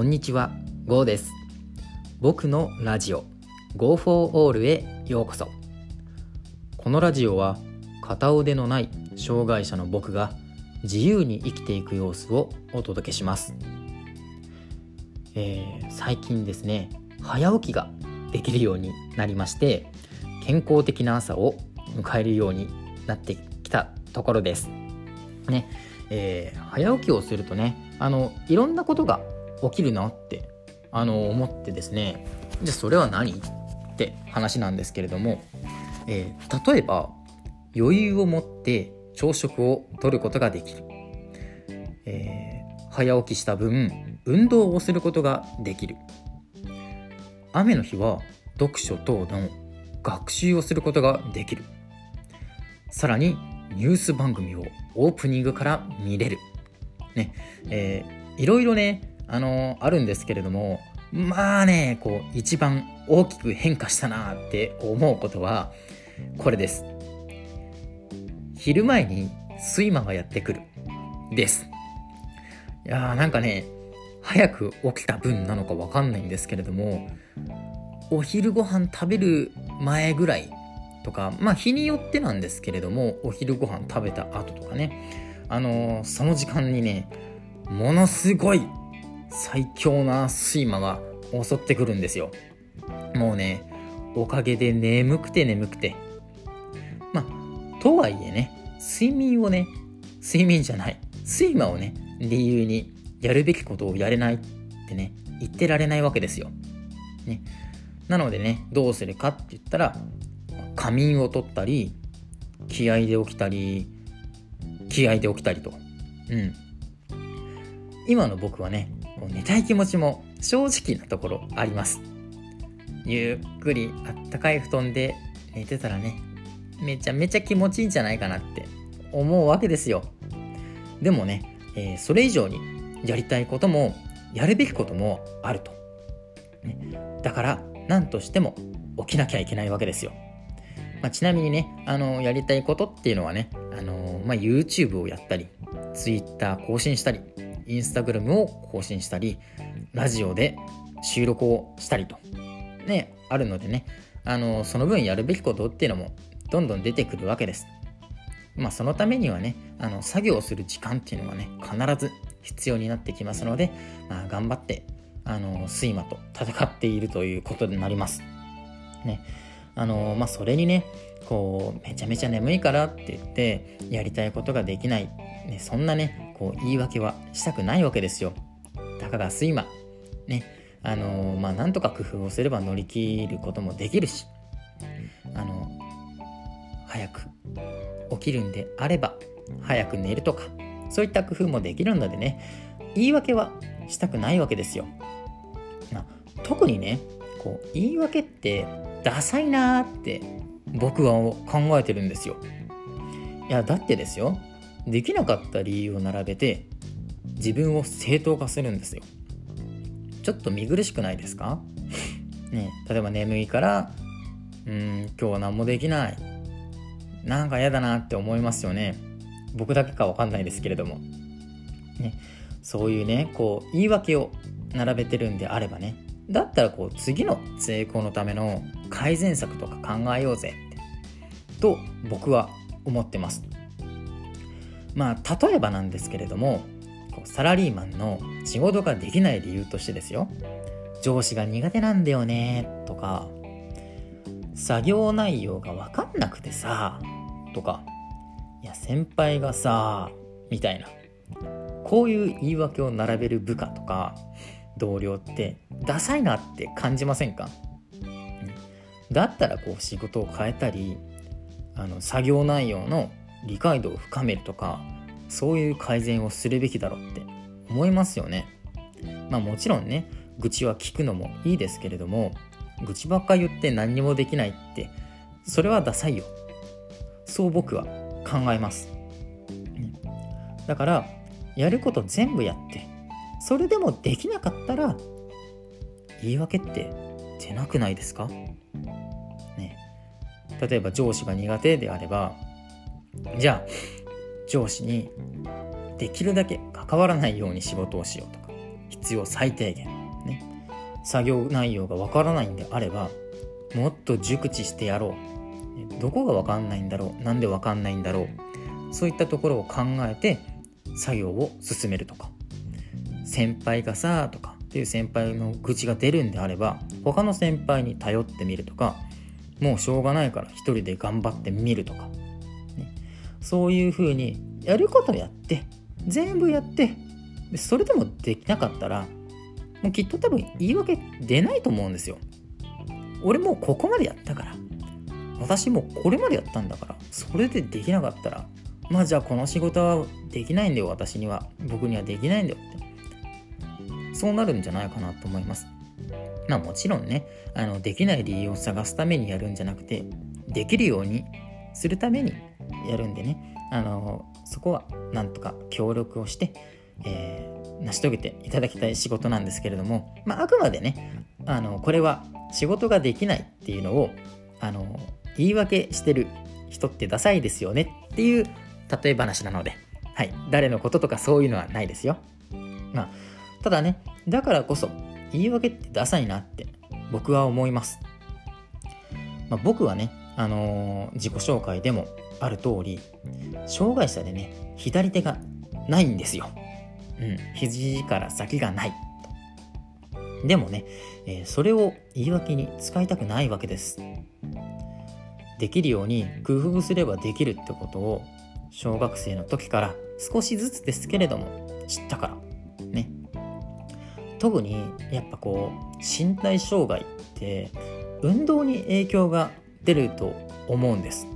こんにちは、ゴーです。僕のラジオ Go for All へようこそ。このラジオは片腕のない障害者の僕が自由に生きていく様子をお届けします。えー最近ですね、早起きができるようになりまして、健康的な朝を迎えるようになってきたところです。ね、えー早起きをするとねあのいろんなことが起きるなってあの思ってですね。じゃあそれは何って話なんですけれども、えー例えば余裕を持って朝食をとることができる、えー早起きした分運動をすることができる。雨の日は読書等の学習をすることができる。さらにニュース番組をオープニングから見れる。ね、えーいろいろね、あのあるんですけれども、まあね、こう、一番大きく変化したなって思うことは、これです。昼前に睡魔がやってくる。です。いやーなんかね、早く起きた分なのかわかんないんですけれども、お昼ご飯食べる前ぐらいとか、まあ日によってなんですけれども、お昼ご飯食べた後とかね、あのーその時間にね、ものすごい最強な睡魔が襲ってくるんですよ。もうね、おかげで眠くて眠くて。まあ、とはいえね、睡眠をね、睡眠じゃない、睡魔をね、理由にやるべきことをやれないってね、言ってられないわけですよ。ね。なのでね、どうするかって言ったら、仮眠を取ったり、気合で起きたり、気合で起きたりと。うん。今の僕はね、寝たい気持ちも正直なところあります。ゆっくりあったかい布団で寝てたらね、めちゃめちゃ気持ちいいんじゃないかなって思うわけですよ。でもね、えーそれ以上にやりたいこともやるべきこともあると。ね、だから何としても起きなきゃいけないわけですよ。まあ、ちなみにね、あのやりたいことっていうのはね、あのまあ、YouTube をやったり、Twitter 更新したり、Instagram を更新したり、ラジオで収録をしたりと、ね、あるのでね、あのその分やるべきことっていうのもどんどん出てくるわけです。まあ、そのためにはね、あの作業する時間っていうのはね、必ず必要になってきますので、まあ、頑張って、あの睡魔と戦っているということになります。ね。あのまあ、それにね、こう、めちゃめちゃ眠いからって言って、やりたいことができない、ね、そんなね、こう、言い訳はしたくないわけですよ。たかが睡魔。ね。あのまあ、なんとか工夫をすれば乗り切ることもできるし、あの早く起きるんであれば、早く寝るとか、そういった工夫もできるのでね、言い訳はしたくないわけですよ。まあ特にね、こう、言い訳ってダサいなーって僕は考えてるんですよ。いや、だってですよ、できなかった理由を並べて自分を正当化するんですよ。ちょっと見苦しくないですか？ね例えば眠いから、うん、今日は何もできない。なんか嫌だなって思いますよね。僕だけかわかんないですけれども。ね、そういうね、こう、言い訳を並べてるんであればね、だったらこう、次の成功のための改善策とか考えようぜって、と僕は思ってます。まあ、例えばなんですけれども、サラリーマンの仕事ができない理由としてですよ、上司が苦手なんだよねとか、作業内容が分かんなくてさ、とか、いや、先輩がさ、みたいな。こういう言い訳を並べる部下とか、同僚って、ダサいなって感じませんか？だったら、こう、仕事を変えたり、あの、作業内容の理解度を深めるとか、そういう改善をするべきだろうって思いますよね。まあもちろんね、愚痴は聞くのもいいですけれども、愚痴ばっか言って何にもできないって、それはダサいよ。そう僕は考えます。だから、やること全部やって、それでもできなかったら、言い訳って出なくないですか？ね。例えば上司が苦手であれば、じゃあ、上司にできるだけ関わらないように仕事をしようとか、必要最低限、ね、作業内容がわからないんであればもっと熟知してやろう。どこがわかんないんだろうなんでわかんないんだろうそういったところを考えて作業を進めるとか先輩がさとかっていう先輩の愚痴が出るんであれば他の先輩に頼ってみるとかもうしょうがないから一人で頑張ってみるとか、そういうふうにやることやって全部やってそれでもできなかったらもうきっと多分言い訳出ないと思うんですよ。俺もうここまでやったから私もうこれまでやったんだからそれでできなかったらまあじゃあこの仕事はできないんだよ私には。僕にはできないんだよって。そうなるんじゃないかなと思います。まあもちろんねあのできない理由を探すためにやるんじゃなくてできるようにするためにやるんでねあのそこはなんとか協力をして、えー、成し遂げていただきたい仕事なんですけれども、まあ、くまでねあのこれは仕事ができないっていうのをあの言い訳してる人ってダサいですよねっていう例え話なので、はい、誰のこととかそういうのはないですよ。まあ、ただね、だからこそ言い訳ってダサいなって僕は思います。まあ、僕はね、あのー、自己紹介でもある通り、障害者でね、左手がないんですよ。うん、肘から先がない。でもね、えー、それを言い訳に使いたくないわけです。できるように工夫すればできるってことを小学生の時から少しずつですけれども知ったからね特にやっぱこう身体障害って運動に影響が出ると思うんです、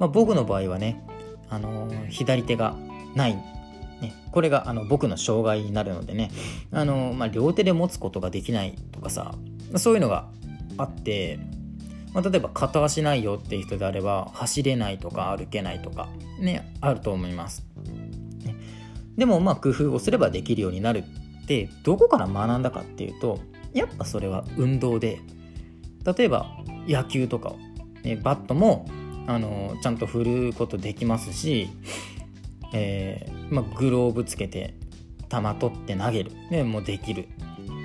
まあ、僕の場合はね、あのー、左手がない、ね、これがあの僕の障害になるのでね、あのー、まあ、両手で持つことができないとかさそういうのがあってまあ、例えば片足ないよっていう人であれば走れないとか歩けないとかねあると思います、ね、でもまあ工夫をすればできるようになるってどこから学んだかっていうとやっぱそれは運動で例えば野球とか、ね、バットもあのちゃんと振ることできますし、えーまあ、グローブつけて球取って投げる、ね、もうできる、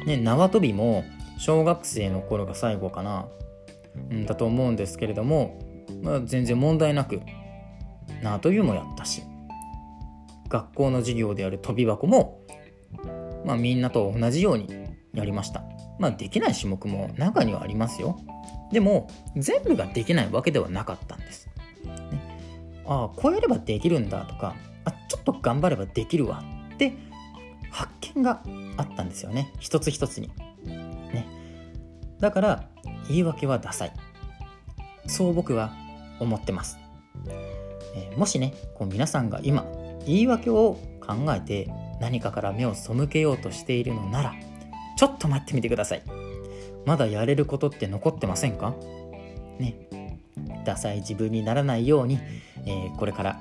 ね、縄跳びも小学生の頃が最後かなうん、だと思うんですけれども、まあ、全然問題なく縄跳びもやったし学校の授業である跳び箱も、まあ、みんなと同じようにやりました。まあ、できない種目も中にはありますよ。でも全部ができないわけではなかったんです。ね、ああこうやればできるんだとかあちょっと頑張ればできるわって発見があったんですよね。一つ一つに。ね、だから言い訳はダサい。そう僕は思ってます、えー、もしねこう皆さんが今言い訳を考えて何かから目を背けようとしているのならちょっと待ってみてください。まだやれることって残ってませんか？ねダサい自分にならないように、えー、これから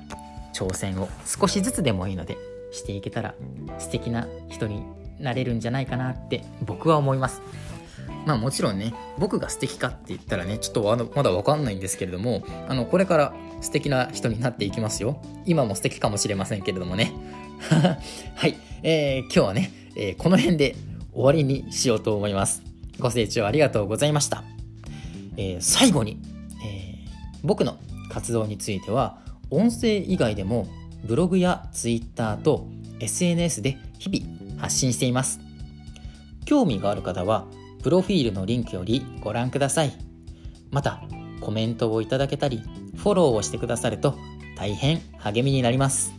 挑戦を少しずつでもいいのでしていけたら素敵な人になれるんじゃないかなって僕は思いますまあもちろんね、僕が素敵かって言ったらね、ちょっとあのまだわかんないんですけれども、あの、これから素敵な人になっていきますよ。今も素敵かもしれませんけれどもね。はい、えー、今日はね、えー、この辺で終わりにしようと思います。ご清聴ありがとうございました。えー、最後に、えー、僕の活動については、音声以外でもブログや Twitter と SNS で日々発信しています。興味がある方はプロフィールのリンクよりご覧ください。また、コメントをいただけたり、フォローをしてくださると大変励みになります。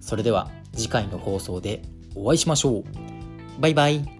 それでは次回の放送でお会いしましょう。バイバイ。